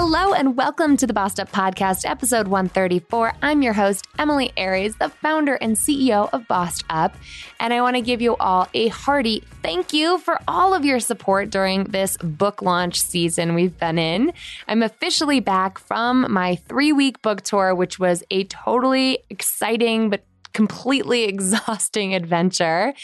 Hello and welcome to the Bossed Up Podcast, episode 134. I'm your host, Emilie Aries, the founder and CEO of Bossed Up. And I want to give you all a hearty thank you for all of your support during this book launch season we've been in. I'm officially back from my three week book tour, which was a totally exciting but completely exhausting adventure.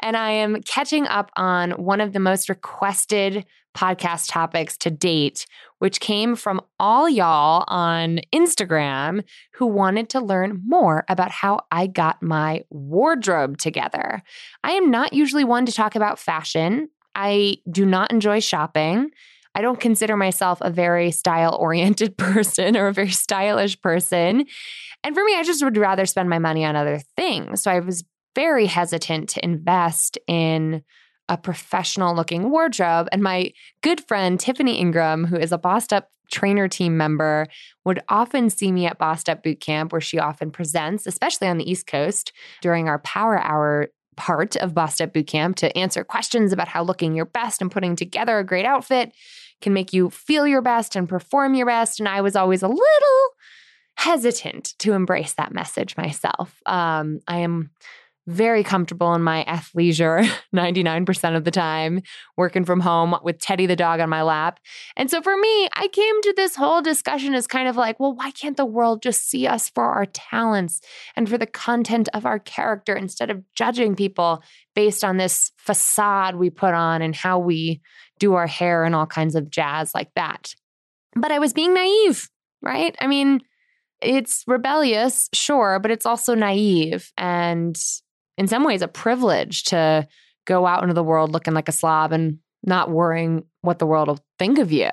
And I am catching up on one of the most requested podcast topics to date, which came from all y'all on Instagram who wanted to learn more about how I got my wardrobe together. I am not usually one to talk about fashion. I do not enjoy shopping. I don't consider myself a very style oriented person or a very stylish person. And for me, I just would rather spend my money on other things. So I was very hesitant to invest in a professional looking wardrobe. And my good friend, Tiffany Ingram, who is a Bossed Up trainer team member, would often see me at Bossed Up Boot Camp, where she often presents, especially on the East Coast during our power hour part of Bossed Up Boot Camp to answer questions about how looking your best and putting together a great outfit can make you feel your best and perform your best. And I was always a little hesitant to embrace that message myself. Um, I am very comfortable in my athleisure 99% of the time, working from home with Teddy the dog on my lap. And so for me, I came to this whole discussion as kind of like, well, why can't the world just see us for our talents and for the content of our character instead of judging people based on this facade we put on and how we do our hair and all kinds of jazz like that? But I was being naive, right? I mean, it's rebellious, sure, but it's also naive. And in some ways a privilege to go out into the world looking like a slob and not worrying what the world will think of you.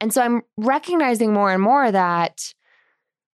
And so I'm recognizing more and more that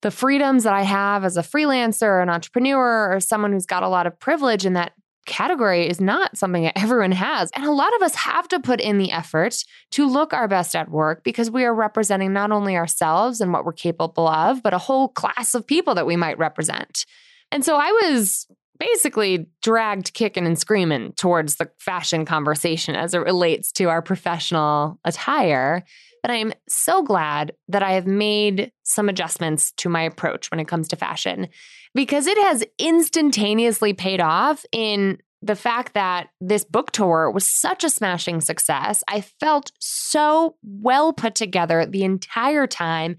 the freedoms that I have as a freelancer, or an entrepreneur, or someone who's got a lot of privilege in that category is not something that everyone has. And a lot of us have to put in the effort to look our best at work because we are representing not only ourselves and what we're capable of, but a whole class of people that we might represent. And so I was basically dragged kicking and screaming towards the fashion conversation as it relates to our professional attire. But I am so glad that I have made some adjustments to my approach when it comes to fashion because it has instantaneously paid off in the fact that this book tour was such a smashing success. I felt so well put together the entire time.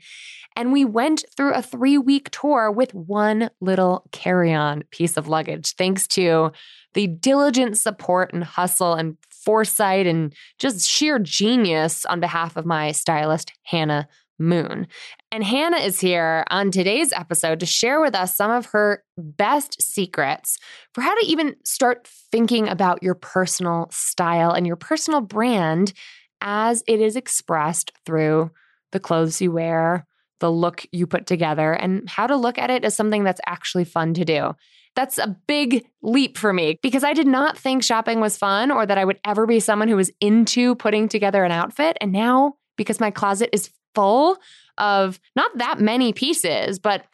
And we went through a three week tour with one little carry on piece of luggage, thanks to the diligent support and hustle and foresight and just sheer genius on behalf of my stylist, Hannah Moon. And Hannah is here on today's episode to share with us some of her best secrets for how to even start thinking about your personal style and your personal brand as it is expressed through the clothes you wear, the look you put together and how to look at it as something that's actually fun to do. That's a big leap for me because I did not think shopping was fun or that I would ever be someone who was into putting together an outfit. And now, because my closet is full of not that many pieces, but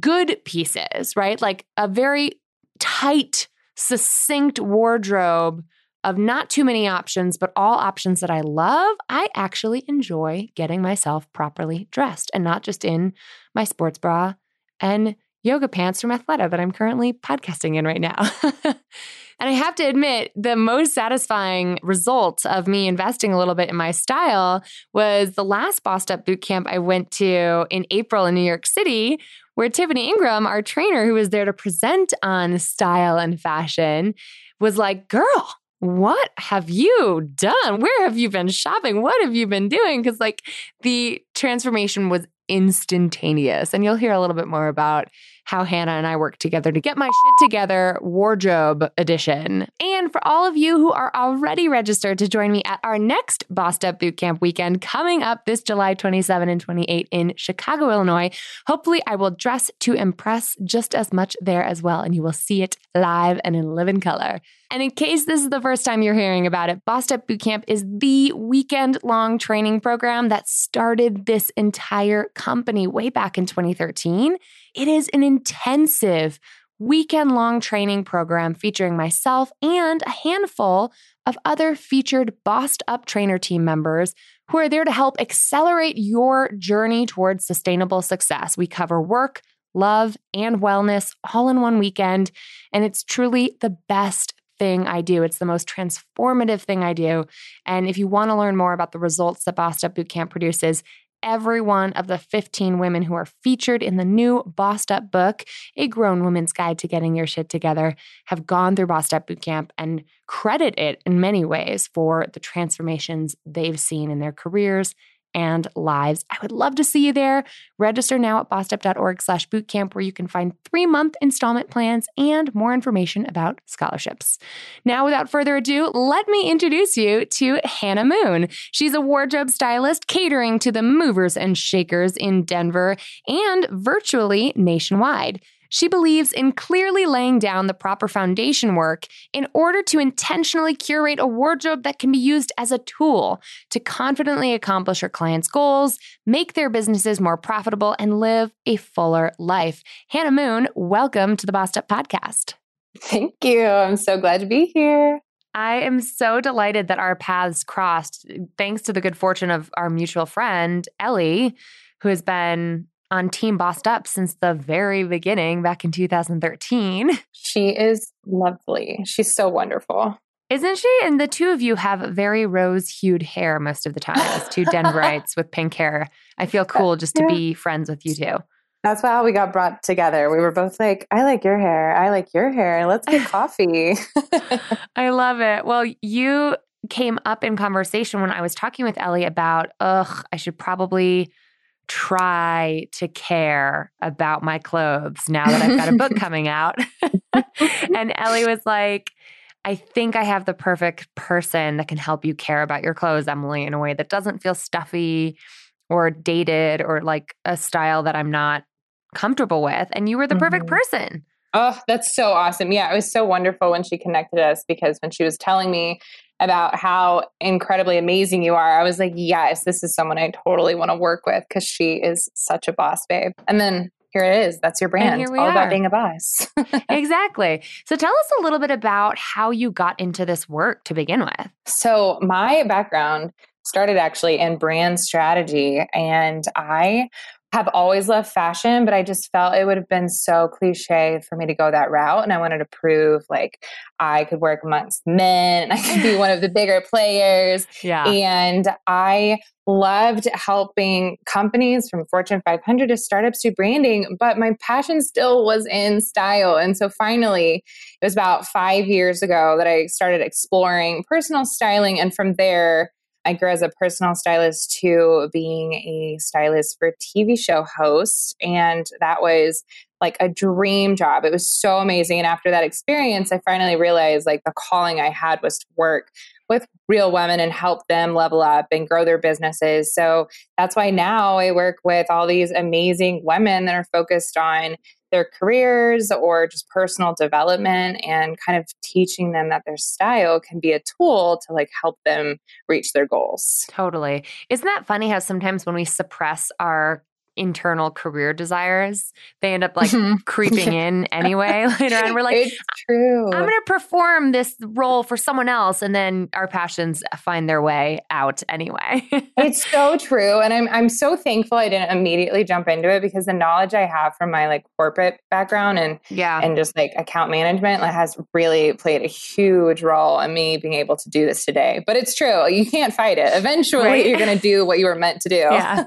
good pieces, right? Like a very tight, succinct wardrobe of not too many options, but all options that I love, I actually enjoy getting myself properly dressed and not just in my sports bra and yoga pants from Athleta that I'm currently podcasting in right now. and I have to admit, the most satisfying result of me investing a little bit in my style was the last Bossed Up boot camp I went to in April in New York City, where Tiffany Ingram, our trainer who was there to present on style and fashion, was like, Girl, what have you done? Where have you been shopping? What have you been doing? Because, like, the transformation was instantaneous. And you'll hear a little bit more about how Hannah and I Work together to get my shit together wardrobe edition. And for all of you who are already registered to join me at our next Bossed Up Bootcamp weekend coming up this July 27 and 28 in Chicago, Illinois, hopefully I will dress to impress just as much there as well. And you will see it live and in living color. And in case this is the first time you're hearing about it, Bossed Up Bootcamp is the weekend long training program that started this entire company way back in 2013. It is an intensive weekend long training program featuring myself and a handful of other featured bossed up trainer team members who are there to help accelerate your journey towards sustainable success. We cover work, love, and wellness all in one weekend, and it's truly the best thing I do. It's the most transformative thing I do. And if you want to learn more about the results that Bossed Up Bootcamp produces, every one of the 15 women who are featured in the new Bossed Up book, A Grown Woman's Guide to Getting Your Shit Together, have gone through Bossed Up Bootcamp and credit it in many ways for the transformations they've seen in their careers and lives. I would love to see you there. Register now at bossedup.org slash bootcamp where you can find three-month installment plans and more information about scholarships. Now, without further ado, let me introduce you to Hannah Moon. She's a wardrobe stylist catering to the movers and shakers in Denver and virtually nationwide. She believes in clearly laying down the proper foundation work in order to intentionally curate a wardrobe that can be used as a tool to confidently accomplish her clients' goals, make their businesses more profitable, and live a fuller life. Hannah Moon, welcome to the Bossed Up Podcast. Thank you. I'm so glad to be here. I am so delighted that our paths crossed thanks to the good fortune of our mutual friend, Ellie, who has been on Team Bossed Up since the very beginning back in 2013. She is lovely. She's so wonderful. Isn't she? And the two of you have very rose hued hair most of the time as two Denverites with pink hair. I feel cool just to be friends with you two. That's how we got brought together. We were both like, I like your hair. I like your hair. Let's get coffee. I love it. Well, you came up in conversation when I was talking with Ellie about, ugh, I should probably try to care about my clothes now that I've got a book coming out. and Ellie was like, I think I have the perfect person that can help you care about your clothes, Emily, in a way that doesn't feel stuffy or dated or like a style that I'm not comfortable with. And you were the perfect mm-hmm. person. Oh, that's so awesome. Yeah, it was so wonderful when she connected us because when she was telling me about how incredibly amazing you are, I was like, yes, this is someone I totally want to work with because she is such a boss babe. And then here it is. That's your brand. All are. about being a boss. exactly. So tell us a little bit about how you got into this work to begin with. So my background started actually in brand strategy and I have always loved fashion, but I just felt it would have been so cliche for me to go that route. And I wanted to prove like I could work amongst men and I could be one of the bigger players. Yeah. And I loved helping companies from Fortune 500 to startups do branding, but my passion still was in style. And so finally, it was about five years ago that I started exploring personal styling. And from there, I grew as a personal stylist to being a stylist for TV show hosts. And that was like a dream job. It was so amazing. And after that experience, I finally realized like the calling I had was to work with real women and help them level up and grow their businesses. So that's why now I work with all these amazing women that are focused on their careers or just personal development and kind of teaching them that their style can be a tool to like help them reach their goals. Totally. Isn't that funny how sometimes when we suppress our internal career desires. They end up like mm-hmm. creeping in anyway later on. We're like, it's true. I'm going to perform this role for someone else, and then our passions find their way out anyway. it's so true, and I'm I'm so thankful I didn't immediately jump into it because the knowledge I have from my like corporate background and yeah, and just like account management has really played a huge role in me being able to do this today. But it's true, you can't fight it. Eventually, right? you're going to do what you were meant to do. Yeah.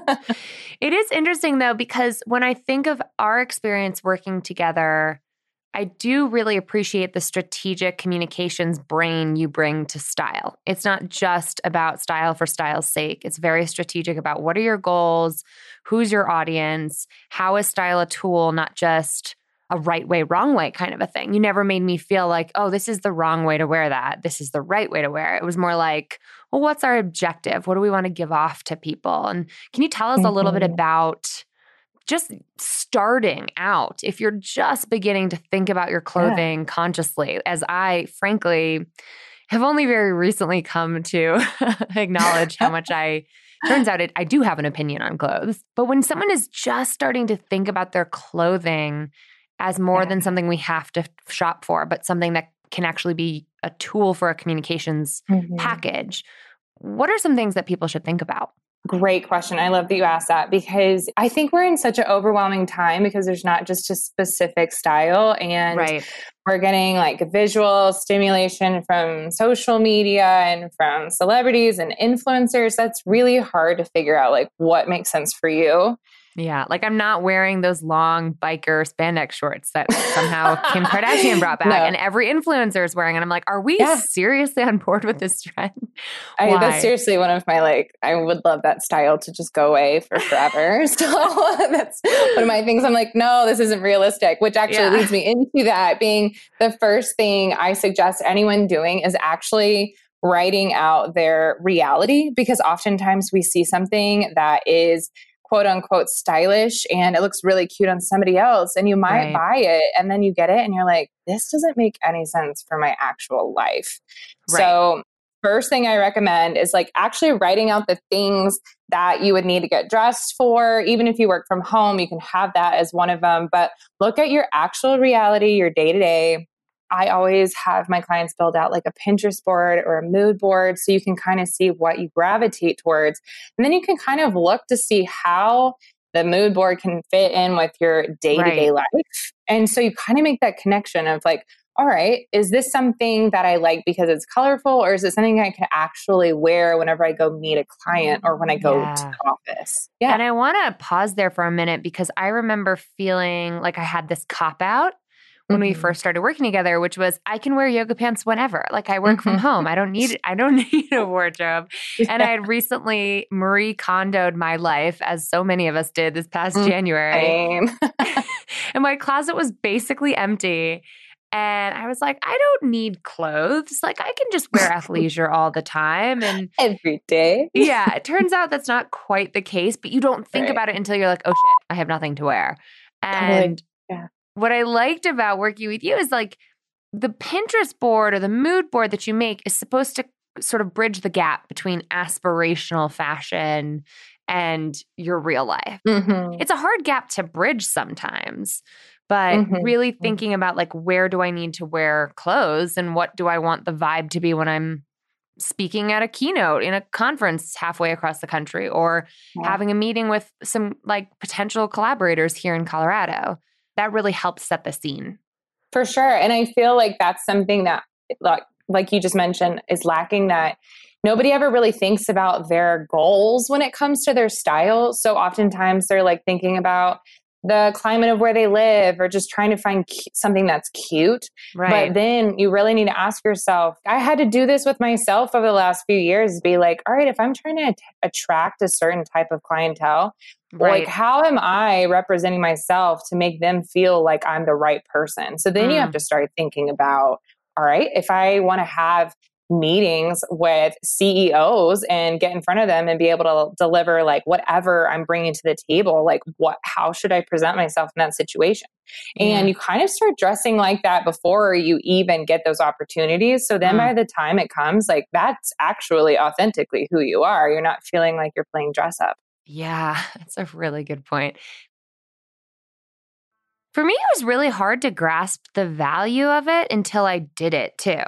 It is interesting though, because when I think of our experience working together, I do really appreciate the strategic communications brain you bring to style. It's not just about style for style's sake. It's very strategic about what are your goals, who's your audience, how is style a tool, not just a right way, wrong way kind of a thing. You never made me feel like, oh, this is the wrong way to wear that. This is the right way to wear it. It was more like, well, what's our objective? What do we want to give off to people? And can you tell us mm-hmm. a little bit mm-hmm. about just starting out, if you're just beginning to think about your clothing yeah. consciously, as I frankly have only very recently come to acknowledge how much I turns out it, I do have an opinion on clothes. But when someone is just starting to think about their clothing as more yeah. than something we have to shop for, but something that can actually be a tool for a communications mm-hmm. package, what are some things that people should think about? Great question. I love that you asked that because I think we're in such an overwhelming time because there's not just a specific style and right. we're getting like visual stimulation from social media and from celebrities and influencers. That's really hard to figure out like what makes sense for you. Yeah, like I'm not wearing those long biker spandex shorts that somehow Kim Kardashian brought back, no. and every influencer is wearing. And I'm like, are we yeah. seriously on board with this trend? I, that's seriously one of my like. I would love that style to just go away for forever. so that's one of my things. I'm like, no, this isn't realistic. Which actually yeah. leads me into that being the first thing I suggest anyone doing is actually writing out their reality because oftentimes we see something that is quote unquote stylish and it looks really cute on somebody else and you might right. buy it and then you get it and you're like this doesn't make any sense for my actual life right. so first thing i recommend is like actually writing out the things that you would need to get dressed for even if you work from home you can have that as one of them but look at your actual reality your day to day I always have my clients build out like a Pinterest board or a mood board so you can kind of see what you gravitate towards. And then you can kind of look to see how the mood board can fit in with your day to day life. And so you kind of make that connection of like, all right, is this something that I like because it's colorful, or is it something I can actually wear whenever I go meet a client or when I go yeah. to the office? Yeah. And I want to pause there for a minute because I remember feeling like I had this cop out when mm-hmm. we first started working together, which was I can wear yoga pants whenever. Like I work mm-hmm. from home. I don't need I don't need a wardrobe. Yeah. And I had recently Marie Kondoed my life, as so many of us did this past mm, January. and my closet was basically empty. And I was like, I don't need clothes. Like I can just wear athleisure all the time and every day. yeah. It turns out that's not quite the case, but you don't think right. about it until you're like, oh shit, I have nothing to wear. And what I liked about working with you is like the Pinterest board or the mood board that you make is supposed to sort of bridge the gap between aspirational fashion and your real life. Mm-hmm. It's a hard gap to bridge sometimes, but mm-hmm. really mm-hmm. thinking about like where do I need to wear clothes and what do I want the vibe to be when I'm speaking at a keynote in a conference halfway across the country or yeah. having a meeting with some like potential collaborators here in Colorado that really helps set the scene. For sure. And I feel like that's something that like like you just mentioned is lacking that nobody ever really thinks about their goals when it comes to their style. So oftentimes they're like thinking about the climate of where they live or just trying to find cu- something that's cute. Right. But then you really need to ask yourself, I had to do this with myself over the last few years be like, all right, if I'm trying to attract a certain type of clientele, Right. Like, how am I representing myself to make them feel like I'm the right person? So then mm. you have mm. to start thinking about, all right, if I want to have meetings with CEOs and get in front of them and be able to deliver like whatever I'm bringing to the table, like what, how should I present myself in that situation? And you kind of start dressing like that before you even get those opportunities. So then mm. by the time it comes, like that's actually authentically who you are. You're not feeling like you're playing dress up. Yeah, that's a really good point. For me, it was really hard to grasp the value of it until I did it too.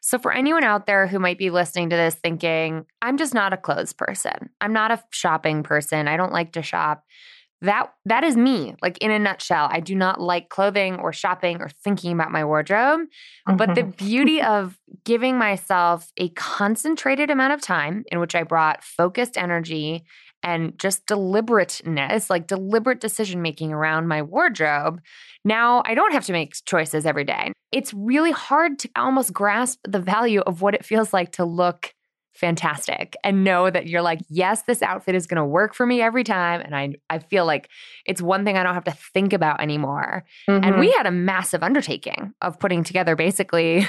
So, for anyone out there who might be listening to this thinking, I'm just not a clothes person, I'm not a shopping person, I don't like to shop. that that is me like in a nutshell i do not like clothing or shopping or thinking about my wardrobe mm-hmm. but the mm-hmm. beauty of giving myself a concentrated amount of time in which i brought focused energy and just deliberateness like deliberate decision making around my wardrobe now i don't have to make choices every day. It's really hard to almost grasp the value of what it feels like to look fantastic and know that you're like yes this outfit is going to work for me every time and i i feel like it's one thing i don't have to think about anymore mm-hmm. and we mm-hmm. had a massive undertaking of putting together basically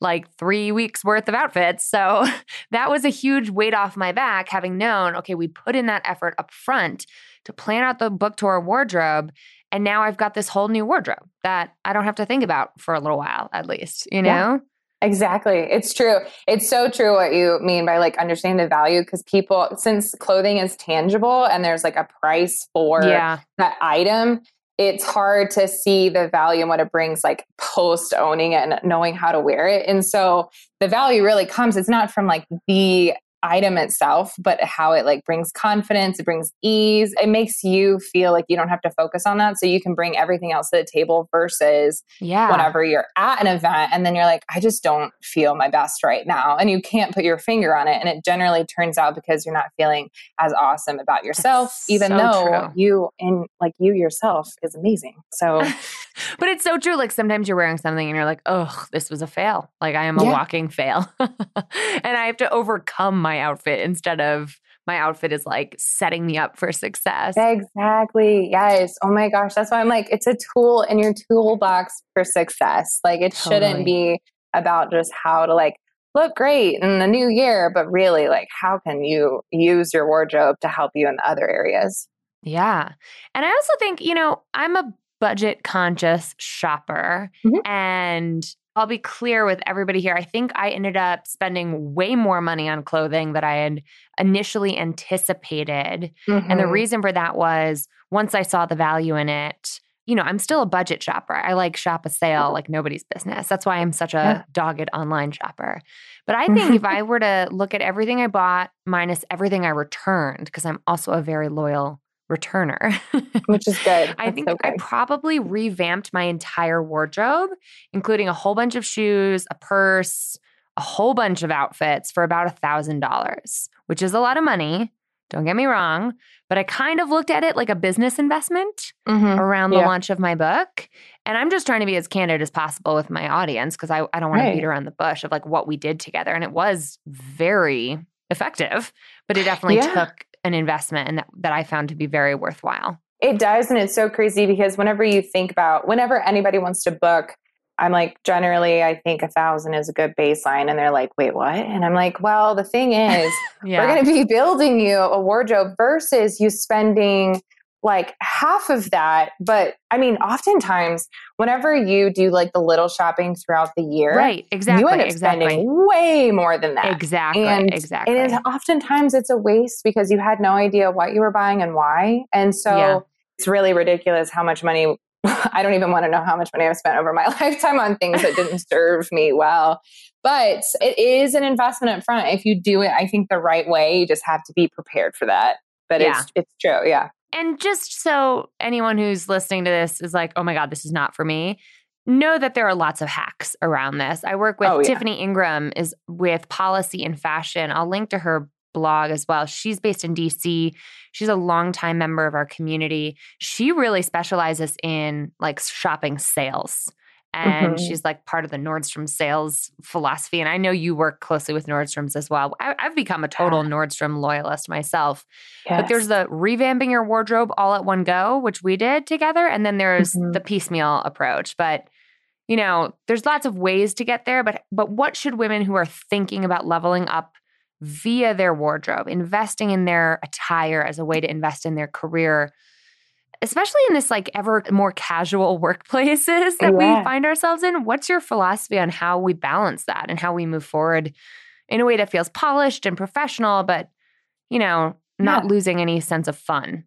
like 3 weeks worth of outfits so that was a huge weight off my back having known okay we put in that effort up front to plan out the book tour wardrobe and now I've got this whole new wardrobe that I don't have to think about for a little while at least, you know? Yeah. Exactly. It's true. It's so true what you mean by like understanding the value because people, since clothing is tangible and there's like a price for yeah. that item, it's hard to see the value and what it brings like post owning it and knowing how to wear it. And so the value really comes, it's not from like the item itself, but how it like brings confidence, it brings ease. It makes you feel like you don't have to focus on that. So you can bring everything else to the table versus yeah. whenever you're at an event and then you're like, I just don't feel my best right now. And you can't put your finger on it. And it generally turns out because you're not feeling as awesome about yourself, That's even so though true. you in like you yourself is amazing. So but it's so true. Like sometimes you're wearing something and you're like, oh, this was a fail. Like I am a yeah. walking fail. and I have to overcome my outfit instead of my outfit is like setting me up for success. Exactly. Yes. Oh my gosh. That's why I'm like, it's a tool in your toolbox for success. Like it totally. shouldn't be about just how to like look great in the new year, but really like how can you use your wardrobe to help you in other areas? Yeah. And I also think, you know, I'm a budget conscious shopper mm-hmm. and I'll be clear with everybody here. I think I ended up spending way more money on clothing that I had initially anticipated. Mm-hmm. And the mm-hmm. reason for that was once I saw the value in it, you know, I'm still a budget shopper. I like shop a sale like nobody's business. That's why I'm such a yeah. dogged online shopper. But I think if I were to look at everything I bought minus everything I returned, because I'm also a very loyal returner. Which is good. I think I probably revamped my entire wardrobe, including a whole bunch of shoes, a purse, a whole bunch of outfits for about a thousand dollars, which is a lot of money. Don't get me wrong, but I kind of looked at it like a business investment mm-hmm. around the yeah. launch of my book. And I'm just trying to be as candid as possible with my audience because I, I don't want right. to beat around the bush of like what we did together. And it was very effective, but it definitely yeah. took an investment and that, that I found to be very worthwhile. It does. And it's so crazy because whenever you think about, whenever anybody wants to book, I'm like, generally, I think a thousand is a good baseline. And they're like, wait, what? And I'm like, well, the thing is, yeah. we're going to be building you a wardrobe versus you spending like half of that. But I mean, oftentimes, whenever you do like the little shopping throughout the year, right? Exactly. You end up exactly. spending way more than that. Exactly. And, exactly. And oftentimes it's a waste because you had no idea what you were buying and why. And so yeah. it's really ridiculous how much money. I don't even want to know how much money I've spent over my lifetime on things that didn't serve me well. But it is an investment up front. If you do it, I think the right way, you just have to be prepared for that. But yeah. it's it's true, yeah. And just so anyone who's listening to this is like, oh my God, this is not for me. Know that there are lots of hacks around this. I work with oh, yeah. Tiffany Ingram is with policy and fashion. I'll link to her blog as well. She's based in DC. She's a longtime member of our community. She really specializes in like shopping sales and mm-hmm. she's like part of the Nordstrom sales philosophy. And I know you work closely with Nordstrom's as well. I, have become a total yeah. Nordstrom loyalist myself. Yes. But there's the revamping your wardrobe all at one go, which we did together, and then there's mm-hmm. the piecemeal approach. But you know, there's lots of ways to get there. But but what should women who are thinking about leveling up via their wardrobe, investing in their attire as a way to invest in their career? Especially in this like ever more casual workplaces that yeah. we find ourselves in what's your philosophy on how we balance that and how we move forward in a way that feels polished and professional but you know not yeah. losing any sense of fun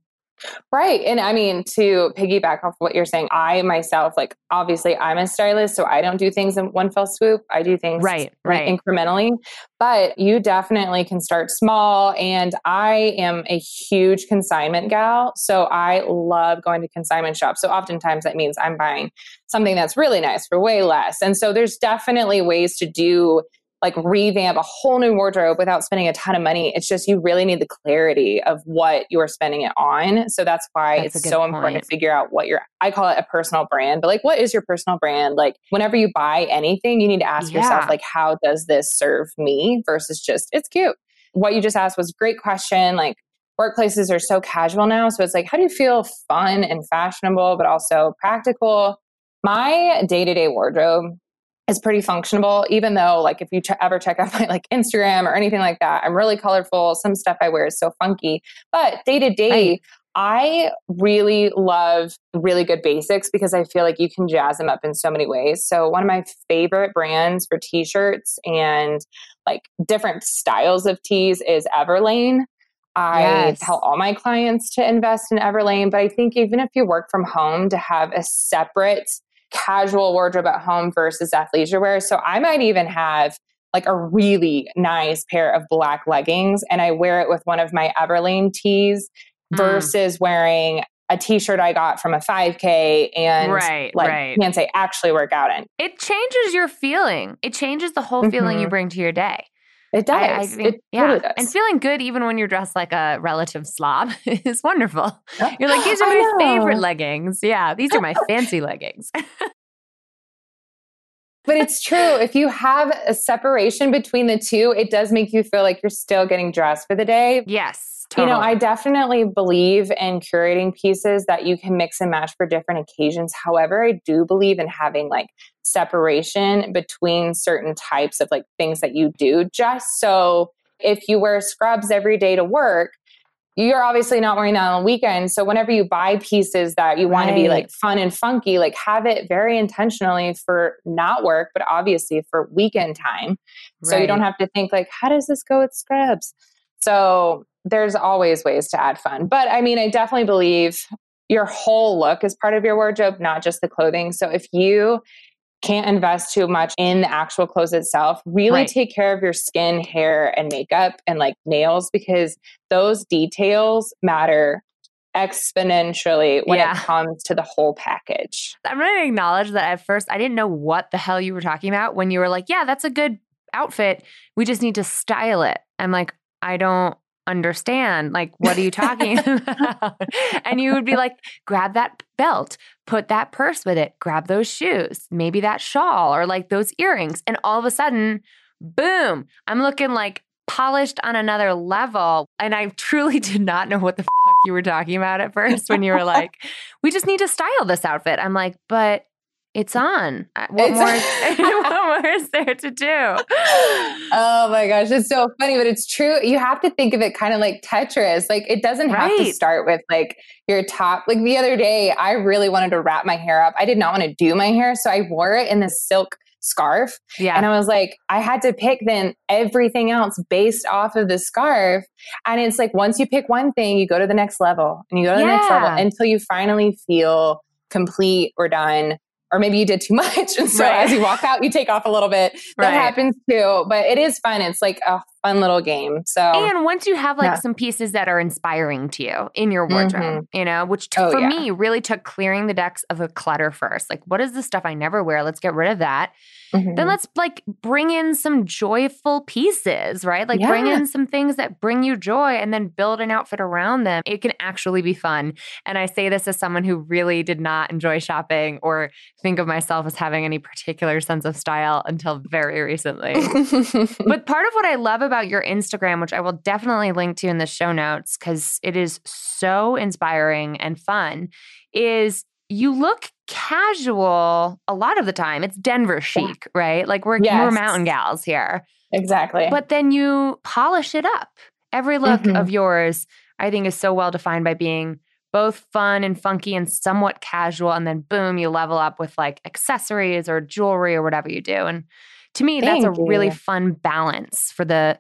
Right. And I mean, to piggyback off what you're saying, I myself, like, obviously, I'm a stylist, so I don't do things in one fell swoop. I do things right, right. incrementally. But you definitely can start small. And I am a huge consignment gal. So I love going to consignment shops. So oftentimes that means I'm buying something that's really nice for way less. And so there's definitely ways to do like revamp a whole new wardrobe without spending a ton of money. It's just you really need the clarity of what you're spending it on. So that's why that's it's so point. important to figure out what your I call it a personal brand, but like what is your personal brand? Like whenever you buy anything, you need to ask yeah. yourself like how does this serve me versus just it's cute. What you just asked was a great question. Like workplaces are so casual now, so it's like how do you feel fun and fashionable but also practical? My day-to-day wardrobe is pretty functional even though like if you ch- ever check out my like instagram or anything like that i'm really colorful some stuff i wear is so funky but day to day I really love really good basics because I feel like you can jazz them up in so many ways. So, one of my favorite brands for t shirts and like different styles of tees is Everlane. I yes. tell all my clients to invest in Everlane, but I think even if you work from home, to have a separate casual wardrobe at home versus athleisure wear. So I might even have like a really nice pair of black leggings and I wear it with one of my Everlane tees mm. versus wearing a t-shirt I got from a 5K and right, like right. can't say actually work out in. It changes your feeling. It changes the whole mm-hmm. feeling you mm-hmm. bring to your day. It does. I, I think, it yeah. Totally does. And feeling good even when you're dressed like a relative slob is wonderful. You're like, these are my favorite leggings. Yeah, these are my fancy leggings. but it's true. If you have a separation between the two, it does make you feel like you're still getting dressed for the day. Yes. Totally. You know, I definitely believe in curating pieces that you can mix and match for different occasions. However, I do believe in having like separation between certain types of like things that you do, just so if you wear scrubs every day to work, you're obviously not wearing that on the weekend. So whenever you buy pieces that you want right. to be like fun and funky, like have it very intentionally for not work, but obviously for weekend time. Right. So you don't have to think like, how does this go with scrubs? So there's always ways to add fun. But I mean, I definitely believe your whole look is part of your wardrobe, not just the clothing. So if you can't invest too much in the actual clothes itself. Really right. take care of your skin, hair, and makeup and like nails because those details matter exponentially when yeah. it comes to the whole package. I'm going to acknowledge that at first I didn't know what the hell you were talking about when you were like, yeah, that's a good outfit. We just need to style it. I'm like, I don't understand. Like, what are you talking about? and you would be like, grab that belt, put that purse with it, grab those shoes, maybe that shawl or like those earrings. And all of a sudden, boom, I'm looking like polished on another level. And I truly did not know what the fuck you were talking about at first when you were like, we just need to style this outfit. I'm like, but it's on. What more? Is, what more is there to do? Oh my gosh, it's so funny, but it's true. You have to think of it kind of like Tetris. Like it doesn't right. have to start with like your top. Like the other day, I really wanted to wrap my hair up. I did not want to do my hair, so I wore it in this silk scarf. Yeah. And I was like, I had to pick then everything else based off of the scarf. And it's like once you pick one thing, you go to the next level and you go to the yeah. next level until you finally feel complete or done or maybe you did too much. And so right. as you walk out, you take off a little bit. That right. happens too. But it is fun. It's like a fun little game. So And once you have like yeah. some pieces that are inspiring to you in your wardrobe, mm-hmm. you know, which t- oh, for yeah. me really took clearing the decks of a clutter first. Like what is the stuff I never wear? Let's get rid of that. Mm-hmm. Then let's like bring in some joyful pieces, right? Like yeah. bring in some things that bring you joy and then build an outfit around them. It can actually be fun. And I say this as someone who really did not enjoy shopping or think of myself as having any particular sense of style until very recently. but part of what I love about your Instagram, which I will definitely link to in the show notes because it is so inspiring and fun, is you look casual a lot of the time. It's Denver chic, right? Like we're, yes. we're mountain gals here. Exactly. But then you polish it up. Every look mm-hmm. of yours, I think, is so well defined by being both fun and funky and somewhat casual. And then boom, you level up with like accessories or jewelry or whatever you do. And to me, Thank that's a you. really fun balance for the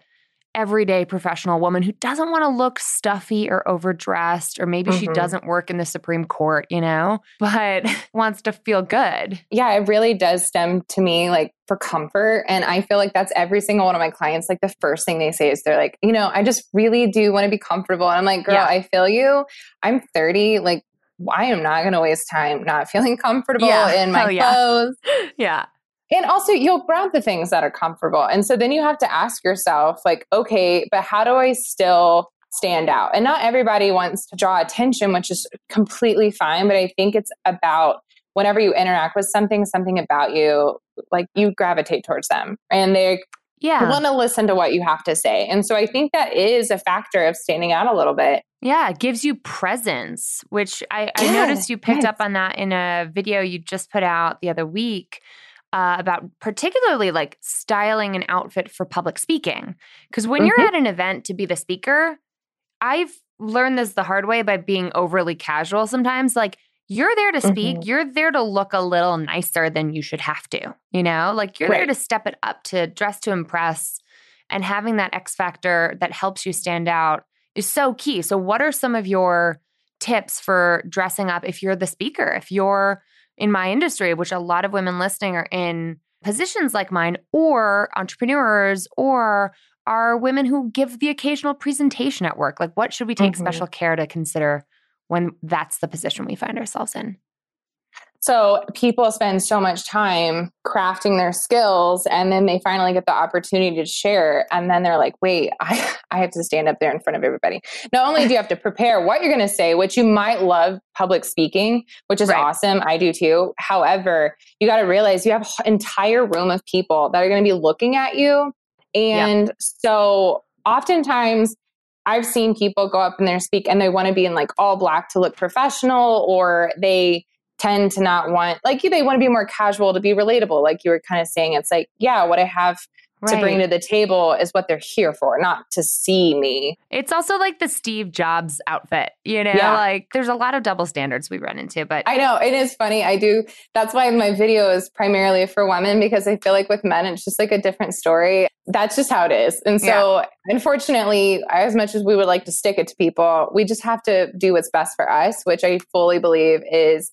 everyday professional woman who doesn't want to look stuffy or overdressed, or maybe mm-hmm. she doesn't work in the Supreme Court, you know, but wants to feel good. Yeah, it really does stem to me like for comfort. And I feel like that's every single one of my clients. Like the first thing they say is they're like, you know, I just really do want to be comfortable. And I'm like, girl, yeah. I feel you. I'm 30. Like, I am not going to waste time not feeling comfortable yeah. in my yeah. clothes. Yeah. And also, you'll grab the things that are comfortable. And so then you have to ask yourself, like, okay, but how do I still stand out? And not everybody wants to draw attention, which is completely fine. But I think it's about whenever you interact with something, something about you, like you gravitate towards them and they yeah. want to listen to what you have to say. And so I think that is a factor of standing out a little bit. Yeah, it gives you presence, which I, I noticed you picked up on that in a video you just put out the other week uh, about particularly like styling an outfit for public speaking. Because when mm-hmm. you're at an event to be the speaker, I've learned this the hard way by being overly casual sometimes. Like, you're there to speak, mm-hmm. you're there to look a little nicer than you should have to, you know? Like, you're right. there to step it up, to dress to impress. And having that X factor that helps you stand out is so key. So, what are some of your tips for dressing up if you're the speaker? If you're in my industry, which a lot of women listening are in positions like mine, or entrepreneurs, or are women who give the occasional presentation at work. Like, what should we take mm-hmm. special care to consider when that's the position we find ourselves in? So people spend so much time crafting their skills and then they finally get the opportunity to share. And then they're like, wait, I, I have to stand up there in front of everybody. Not only do you have to prepare what you're going to say, which you might love public speaking, which is right. awesome. I do too. However, you got to realize you have an entire room of people that are going to be looking at you. And yep. so oftentimes I've seen people go up and they speak and they want to be in like all black to look professional or they, tend to not want like they want to be more casual to be relatable like you were kind of saying it's like yeah what i have right. to bring to the table is what they're here for not to see me it's also like the steve jobs outfit you know yeah. like there's a lot of double standards we run into but i know it is funny i do that's why my video is primarily for women because i feel like with men it's just like a different story that's just how it is and so yeah. unfortunately as much as we would like to stick it to people we just have to do what's best for us which i fully believe is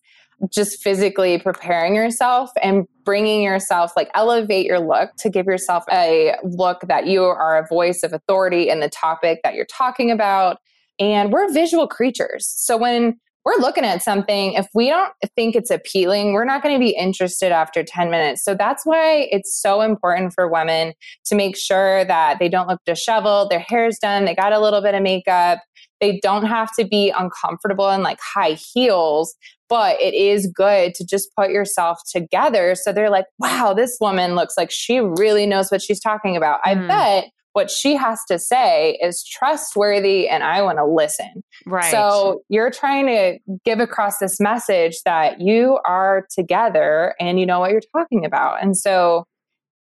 just physically preparing yourself and bringing yourself like elevate your look to give yourself a look that you are a voice of authority in the topic that you're talking about. And we're visual creatures. So when we're looking at something if we don't think it's appealing we're not going to be interested after 10 minutes. So that's why it's so important for women to make sure that they don't look disheveled their hair's done they got a little bit of makeup they don't have to be uncomfortable in like high heels, but it is good to just put yourself together. So they're like, wow, this woman looks like she really knows what she's talking about. Mm. I bet what she has to say is trustworthy and I want to listen. Right. So you're trying to give across this message that you are together and you know what you're talking about. And so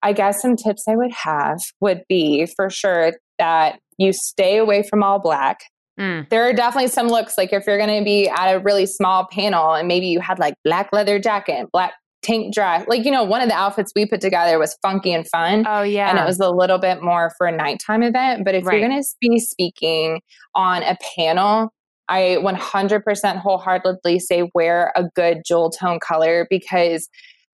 I guess some tips I would have would be for sure that you stay away from all black. Mm. There are definitely some looks like if you're going to be at a really small panel and maybe you had like black leather jacket, black tank dress. Like, you know, one of the outfits we put together was funky and fun. Oh, yeah. And it was a little bit more for a nighttime event. But if right. you're going to be speaking on a panel, I 100% wholeheartedly say wear a good jewel tone color because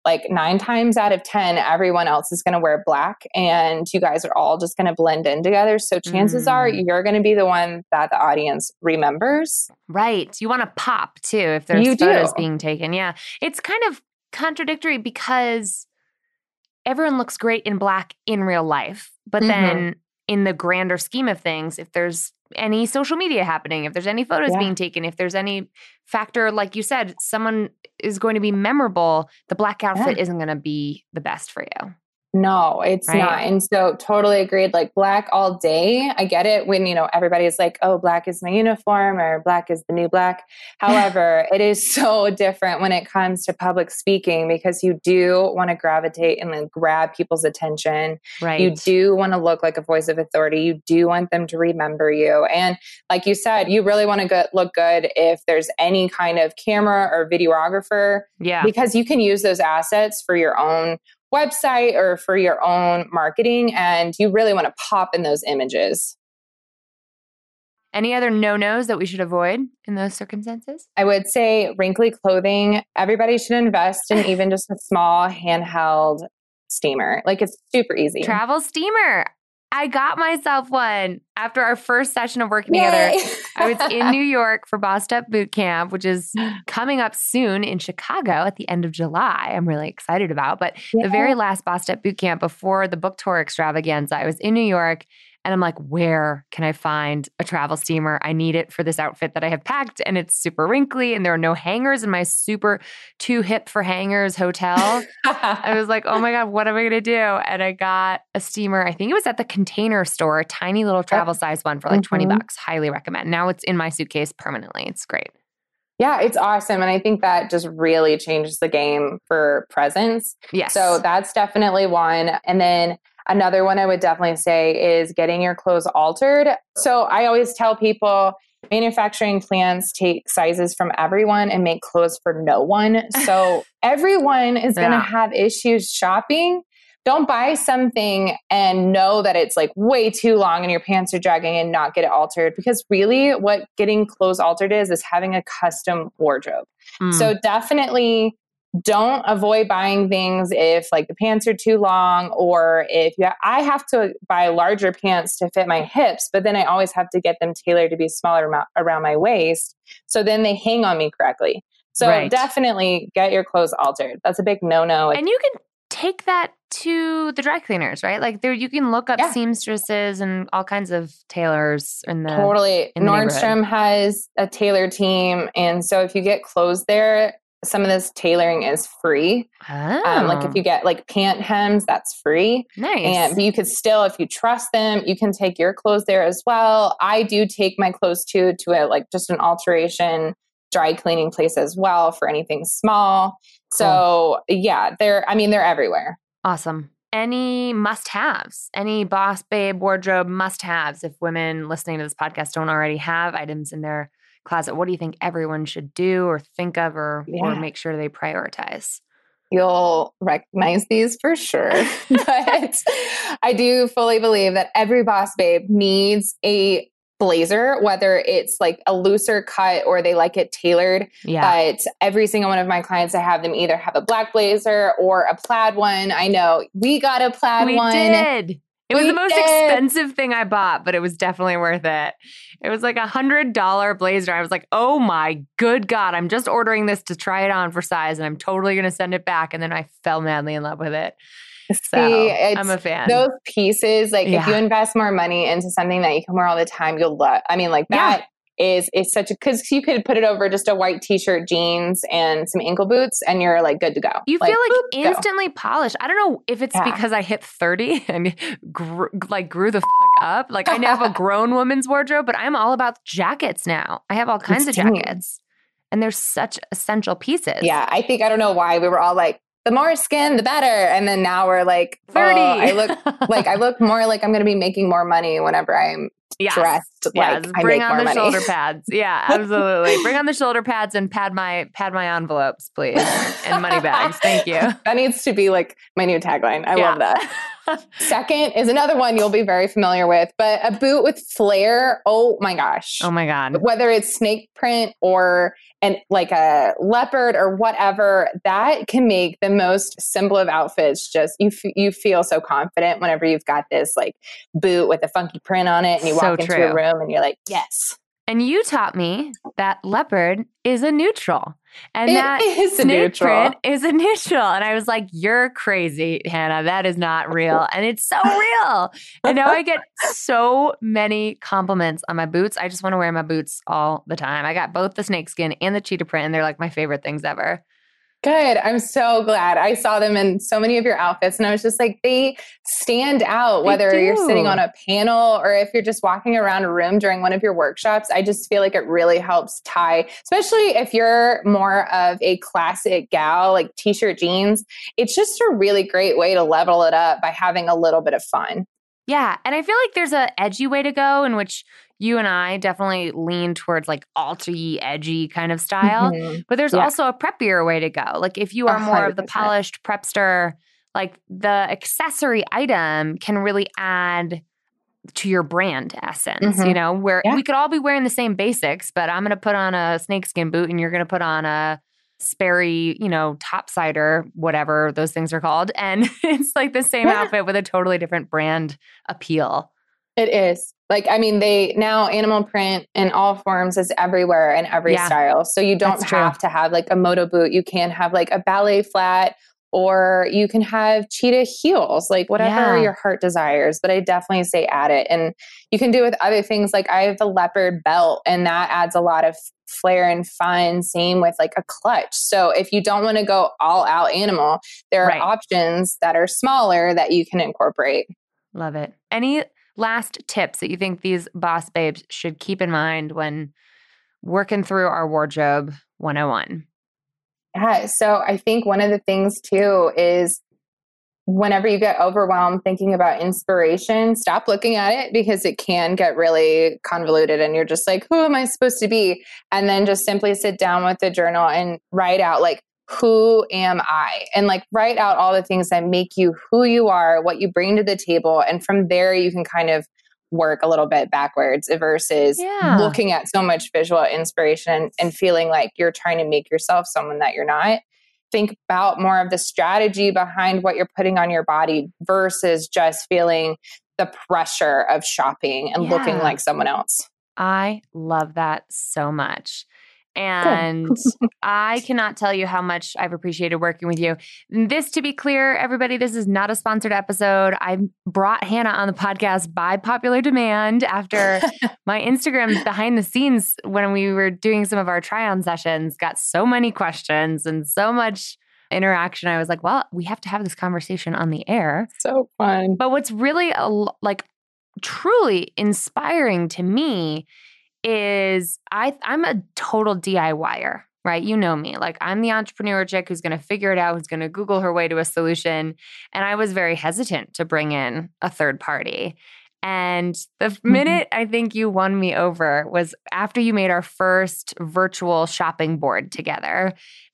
like nine times out of 10, everyone else is going to wear black and you guys are all just going to blend in together. So chances mm. are you're going to be the one that the audience remembers. Right. You want to pop too if there's you photos do. being taken. Yeah. It's kind of contradictory because everyone looks great in black in real life. But mm-hmm. then in the grander scheme of things, if there's any social media happening, if there's any photos yeah. being taken, if there's any factor, like you said, someone is going to be memorable, the black outfit yeah. isn't going to be the best for you. No, it's right? not. And so totally agreed. Like black all day. I get it when, you know, everybody's like, oh, black is my uniform or black is the new black. However, it is so different when it comes to public speaking because you do want to gravitate and then grab people's attention. Right. You do want to look like a voice of authority. You do want them to remember you. And like you said, you really want to go- look good if there's any kind of camera or videographer. Yeah. Because you can use those assets for your own website or for your own marketing. And you really want to pop in those images. Any other no nos that we should avoid in those circumstances? I would say wrinkly clothing. Everybody should invest in even just a small handheld steamer. Like it's super easy. Travel steamer. I got myself one after our first session of working Yay. together. I was in New York for Bossed Up Boot Camp, which is coming up soon in Chicago at the end of July. I'm really excited about. But yeah. the very last Bossed Up Boot Camp before the book tour extravaganza, I was in New York and I'm like, where can I find a travel steamer? I need it for this outfit that I have packed. And it's super wrinkly and there are no hangers in my super too hip for hangers hotel. I was like, oh my God, what am I going to do? And I got a steamer. I think it was at the container store, a tiny little travel size one for like mm-hmm. 20 bucks. Highly recommend. Now it's in my suitcase permanently. It's great. Yeah, it's awesome. And I think that just really changes the game for presence. Yes. So that's definitely one. And then Another one I would definitely say is getting your clothes altered. So I always tell people manufacturing plants take sizes from everyone and make clothes for no one. So everyone is yeah. going to have issues shopping. Don't buy something and know that it's like way too long and your pants are dragging and not get it altered because really what getting clothes altered is is having a custom wardrobe. Mm. So definitely don't avoid buying things if like the pants are too long or if you ha- I have to buy larger pants to fit my hips, but then I always have to get them tailored to be smaller around my waist. So then they hang on me correctly. So right. definitely get your clothes altered. That's a big no-no. And you can take that to the dry cleaners, right? Like there you can look up yeah. seamstresses and all kinds of tailors in the Totally. In the Nordstrom has a tailor team and so if you get clothes there, some of this tailoring is free. Oh. Um, like if oh. you get like pant hems, that's free. Nice. And but you could still, if you trust them, you can take your clothes there as well. I do take my clothes too to a like just an alteration dry cleaning place as well for anything small. Cool. So yeah, they're I mean they're everywhere. Awesome. Any must haves, any boss babe wardrobe must haves if women listening to this podcast don't already have items in their closet, what do you think everyone should do or think of or, yeah. or make sure they prioritize? You'll recognize these for sure. but I do fully believe that every boss babe needs a blazer, whether it's like a looser cut or they like it tailored. Yeah. But every single one of my clients, I have them either have a black blazer or a plaid one. I know we got a plaid we one. Did. It was the most did. expensive thing I bought, but it was definitely worth it. It was like a hundred dollar blazer. I was like, oh my good God, I'm just ordering this to try it on for size and I'm totally gonna send it back. And then I fell madly in love with it. So See, I'm a fan. Those pieces, like yeah. if you invest more money into something that you can wear all the time, you'll love. I mean, like that. Yeah is is such a because you could put it over just a white t-shirt, jeans, and some ankle boots, and you're like good to go. You like, feel like boop, instantly go. polished. I don't know if it's yeah. because I hit thirty and gr- like grew the fuck up. Like I now have a grown woman's wardrobe, but I'm all about jackets now. I have all kinds of jackets, and they're such essential pieces. Yeah, I think I don't know why we were all like the more skin, the better. And then now we're like 30. Oh, I look like I look more like I'm going to be making more money whenever I'm yes. dressed yes. like bring on the money. shoulder pads. Yeah, absolutely. bring on the shoulder pads and pad my pad my envelopes, please, and money bags. Thank you. That needs to be like my new tagline. I yeah. love that. Second is another one you'll be very familiar with, but a boot with flare. Oh my gosh. Oh my God. Whether it's snake print or and like a leopard or whatever, that can make the most simple of outfits just you f- you feel so confident whenever you've got this like boot with a funky print on it and you so walk into a room and you're like, "Yes." And you taught me that leopard is a neutral. And it that is snake print is a neutral. And I was like, You're crazy, Hannah. That is not real. And it's so real. and now I get so many compliments on my boots. I just want to wear my boots all the time. I got both the snakeskin and the cheetah print, and they're like my favorite things ever. Good. I'm so glad. I saw them in so many of your outfits and I was just like, they stand out, whether you're sitting on a panel or if you're just walking around a room during one of your workshops. I just feel like it really helps tie, especially if you're more of a classic gal, like t shirt jeans. It's just a really great way to level it up by having a little bit of fun. Yeah. And I feel like there's a edgy way to go in which you and I definitely lean towards like alty, edgy kind of style. Mm-hmm. But there's yeah. also a preppier way to go. Like if you are more 100%. of the polished prepster, like the accessory item can really add to your brand essence, Mhm. you know, where Yeah. we could all be wearing the same basics, but I'm going to put on a snakeskin boot and you're going to put on a Sperry, you know, topsider, whatever those things are called. And it's like the same Yeah. outfit with a totally different brand appeal. It is. Like, I mean, they now animal print in all forms is everywhere in every Yeah. style. So you don't That's true. have to have like a moto boot. You can have like a ballet flat or you can have cheetah heels, like whatever Yeah. your heart desires. But I definitely say add it. And you can do with other things. Like I have a leopard belt and that adds a lot of flair and fun. Same with like a clutch. So if you don't want to go all out animal, there are Right. options that are smaller that you can incorporate. Love it. Any last tips that you think these boss babes should keep in mind when working through our wardrobe 101? Yeah. So I think one of the things too is whenever you get overwhelmed thinking about inspiration, stop looking at it because it can get really convoluted and you're just like, who am I supposed to be? And then just simply sit down with the journal and write out like, who am I? And like write out all the things that make you who you are, what you bring to the table. And from there, you can kind of work a little bit backwards versus Yeah. looking at so much visual inspiration and feeling like you're trying to make yourself someone that you're not. Think about more of the strategy behind what you're putting on your body versus just feeling the pressure of shopping and looking like someone else. I love that so much. And I cannot tell you how much I've appreciated working with you. This, to be clear, everybody, this is not a sponsored episode. I brought Hannah on the podcast by popular demand after my Instagram behind the scenes when we were doing some of our try on sessions got so many questions and so much interaction. I was like, well, we have to have this conversation on the air. So fun. But what's really like truly inspiring to me is I I'm a total DIYer, right? You know me. Like I'm the entrepreneur chick who's going to figure it out, who's going to Google her way to a solution, and I was very hesitant to bring in a third party. And the minute I think you won me over was after you made our first virtual shopping board together.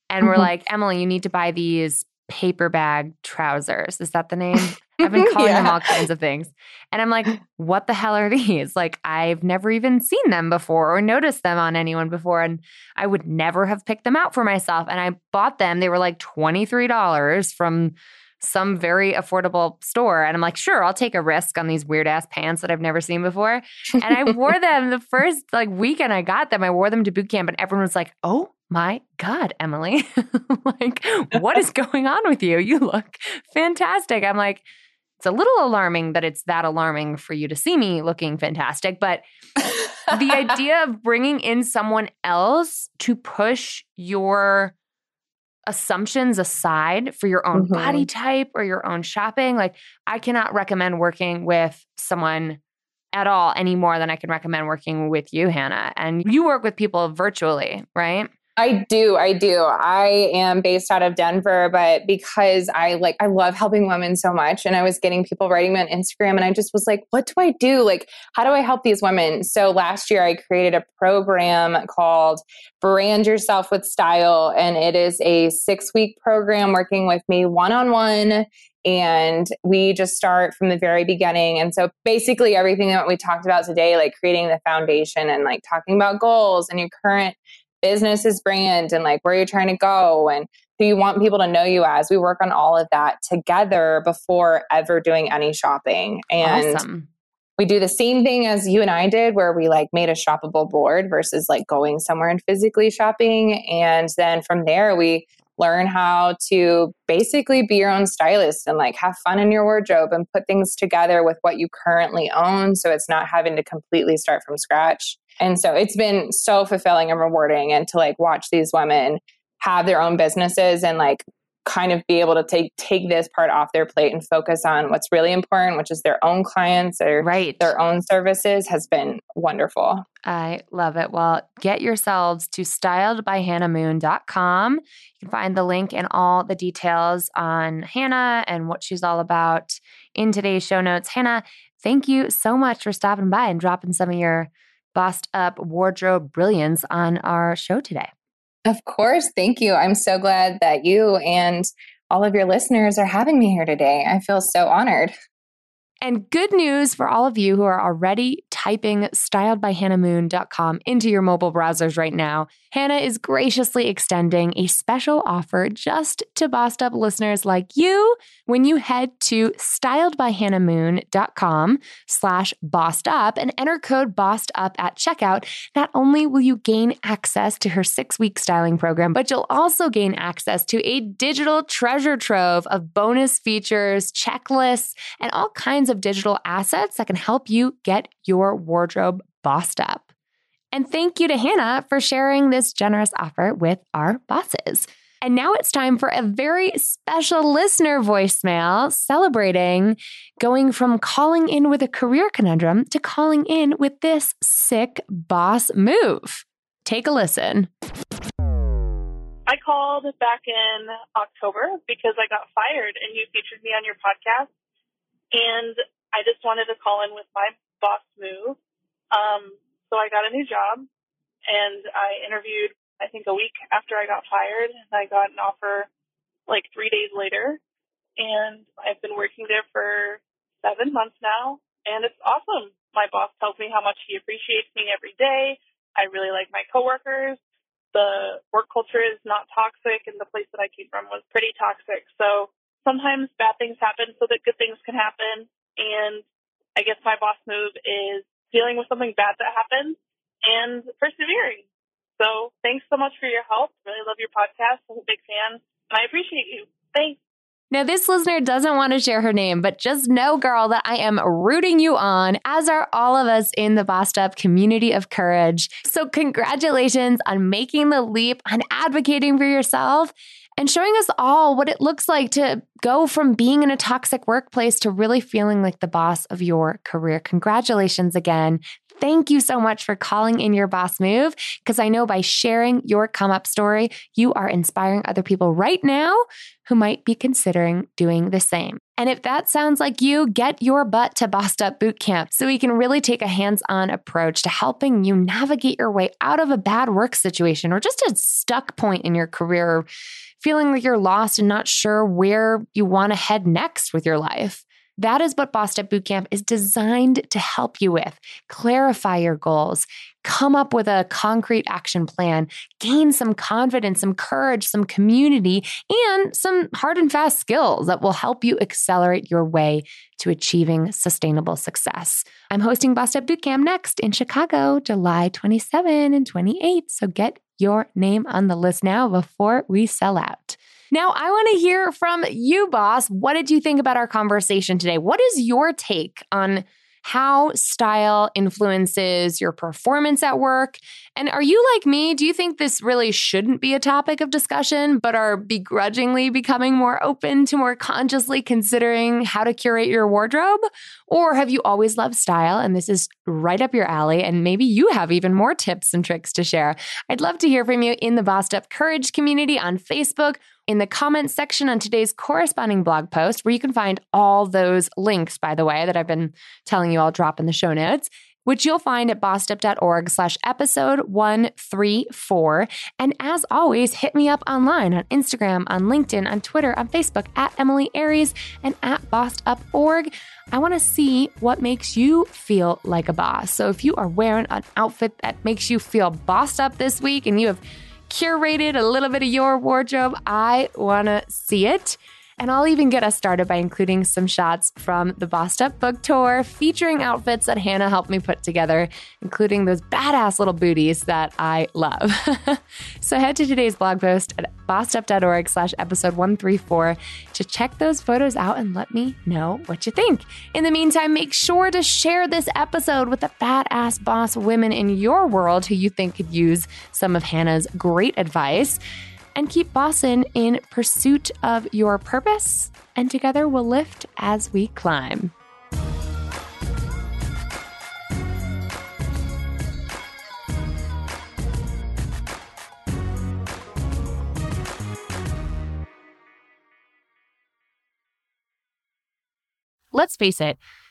And we're Mhm. like, Emilie, you need to buy these paper bag trousers. Is that the name? I've been calling them all kinds of things. And I'm like, what the hell are these? Like, I've never even seen them before or noticed them on anyone before. And I would never have picked them out for myself. And I bought them. They were like $23 from some very affordable store. And I'm like, sure, I'll take a risk on these weird ass pants that I've never seen before. And I wore them the first like weekend I got them. I wore them to boot camp, and everyone was like, oh my God, Emilie, like, what is going on with you? You look fantastic. I'm like, it's a little alarming that it's that alarming for you to see me looking fantastic. But the idea of bringing in someone else to push your assumptions aside for your own Mhm. body type or your own shopping, like, I cannot recommend working with someone at all any more than I can recommend working with you, Hannah. And you work with people virtually, right? I do. I do. I am based out of Denver, but because I like, I love helping women so much. And I was getting people writing me on Instagram, and I just was like, what do I do? Like, how do I help these women? So last year, I created a program called Brand Yourself with Style. And it is a six week program working with me one on one. And we just start from the very beginning. And so basically, everything that we talked about today, like creating the foundation and like talking about goals and your current business's brand and like where you're trying to go and who you want people to know you as. We work on all of that together before ever doing any shopping. And awesome. we do the same thing as you and I did, where we like made a shoppable board versus like going somewhere and physically shopping. And then from there, we learn how to basically be your own stylist and like have fun in your wardrobe and put things together with what you currently own. So it's not having to completely start from scratch. And so it's been so fulfilling and rewarding and to like watch these women have their own businesses and like kind of be able to take take this part off their plate and focus on what's really important, which is their own clients or Right. their own services has been wonderful. I love it. Well, get yourselves to styledbyhannahmoon.com. You can find the link and all the details on Hannah and what she's all about in today's show notes. Hannah, thank you so much for stopping by and dropping some of your bossed up wardrobe brilliance on our show today. Of course. Thank you. I'm so glad that you and all of your listeners are having me here today. I feel so honored. And good news for all of you who are already typing styledbyhannahmoon.com into your mobile browsers right now. Hannah is graciously extending a special offer just to Bossed Up listeners like you when you head to styledbyhannahmoon.com slash bossed up and enter code bossed up at checkout. Not only will you gain access to her six week styling program, but you'll also gain access to a digital treasure trove of bonus features, checklists, and all kinds of digital assets that can help you get your wardrobe bossed up. And thank you to Hannah for sharing this generous offer with our bosses. And now it's time for a very special listener voicemail celebrating going from calling in with a career conundrum to calling in with this sick boss move. Take a listen. I called back in October because I got fired and you featured me on your podcast. And I just wanted to call in with my boss move. Um, so I got a new job and I interviewed, I think a week after I got fired and I got an offer like three days later. And I've been working there for seven months now and it's awesome. My boss tells me how much he appreciates me every day. I really like my coworkers. The work culture is not toxic and the place that I came from was pretty toxic. So sometimes bad things happen so that good things can happen. And I guess my boss move is dealing with something bad that happened and persevering. So thanks so much for your help. Really love your podcast. I'm a big fan and I appreciate you. Thanks. Now, this listener doesn't want to share her name, but just know, girl, that I am rooting you on, as are all of us in the Bossed Up community of courage. So, congratulations on making the leap, on advocating for yourself, and showing us all what it looks like to go from being in a toxic workplace to really feeling like the boss of your career. Congratulations again. Thank you so much for calling in your boss move because I know by sharing your come up story, you are inspiring other people right now who might be considering doing the same. And if that sounds like you, get your butt to Bossed Up Bootcamp so we can really take a hands on approach to helping you navigate your way out of a bad work situation or just a stuck point in your career, feeling like you're lost and not sure where you want to head next with your life. That is what Bossed Up Bootcamp is designed to help you with. Clarify your goals, come up with a concrete action plan, gain some confidence, some courage, some community, and some hard and fast skills that will help you accelerate your way to achieving sustainable success. I'm hosting Bossed Up Bootcamp next in Chicago, July 27 and 28. So get your name on the list now before we sell out. Now, I want to hear from you, boss. What did you think about our conversation today? What is your take on how style influences your performance at work. And are you like me? Do you think this really shouldn't be a topic of discussion, but are begrudgingly becoming more open to more consciously considering how to curate your wardrobe? Or have you always loved style and this is right up your alley? And maybe you have even more tips and tricks to share. I'd love to hear from you in the Bossed Up Courage community on Facebook in the comments section on today's corresponding blog post, where you can find all those links, by the way, that I've been telling you I'll drop in the show notes, which you'll find at bossedup.org slash episode 134. And as always, hit me up online on Instagram, on LinkedIn, on Twitter, on Facebook at Emilie Aries and at bossedup.org. I want to see what makes you feel like a boss. So if you are wearing an outfit that makes you feel bossed up this week and you have curated a little bit of your wardrobe. I want to see it. And I'll even get us started by including some shots from the Bossed Up book tour featuring outfits that Hannah helped me put together, including those badass little booties that I love. so head to today's blog post at bossedup.org slash episode 134 to check those photos out and let me know what you think. In the meantime, make sure to share this episode with the badass boss women in your world who you think could use some of Hannah's great advice and keep bossing in pursuit of your purpose. And together we'll lift as we climb. Let's face it,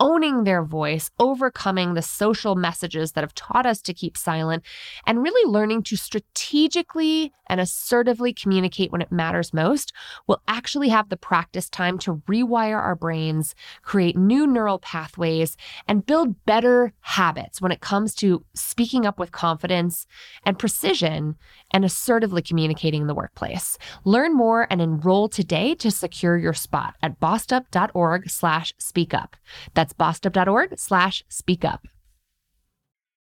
owning their voice, overcoming the social messages that have taught us to keep silent, and really learning to strategically and assertively communicate when it matters most, will actually have the practice time to rewire our brains, create new neural pathways, and build better habits when it comes to speaking up with confidence and precision and assertively communicating in the workplace. Learn more and enroll today to secure your spot at bossedup.org slash speak up. That's bossedup.org slash speak up.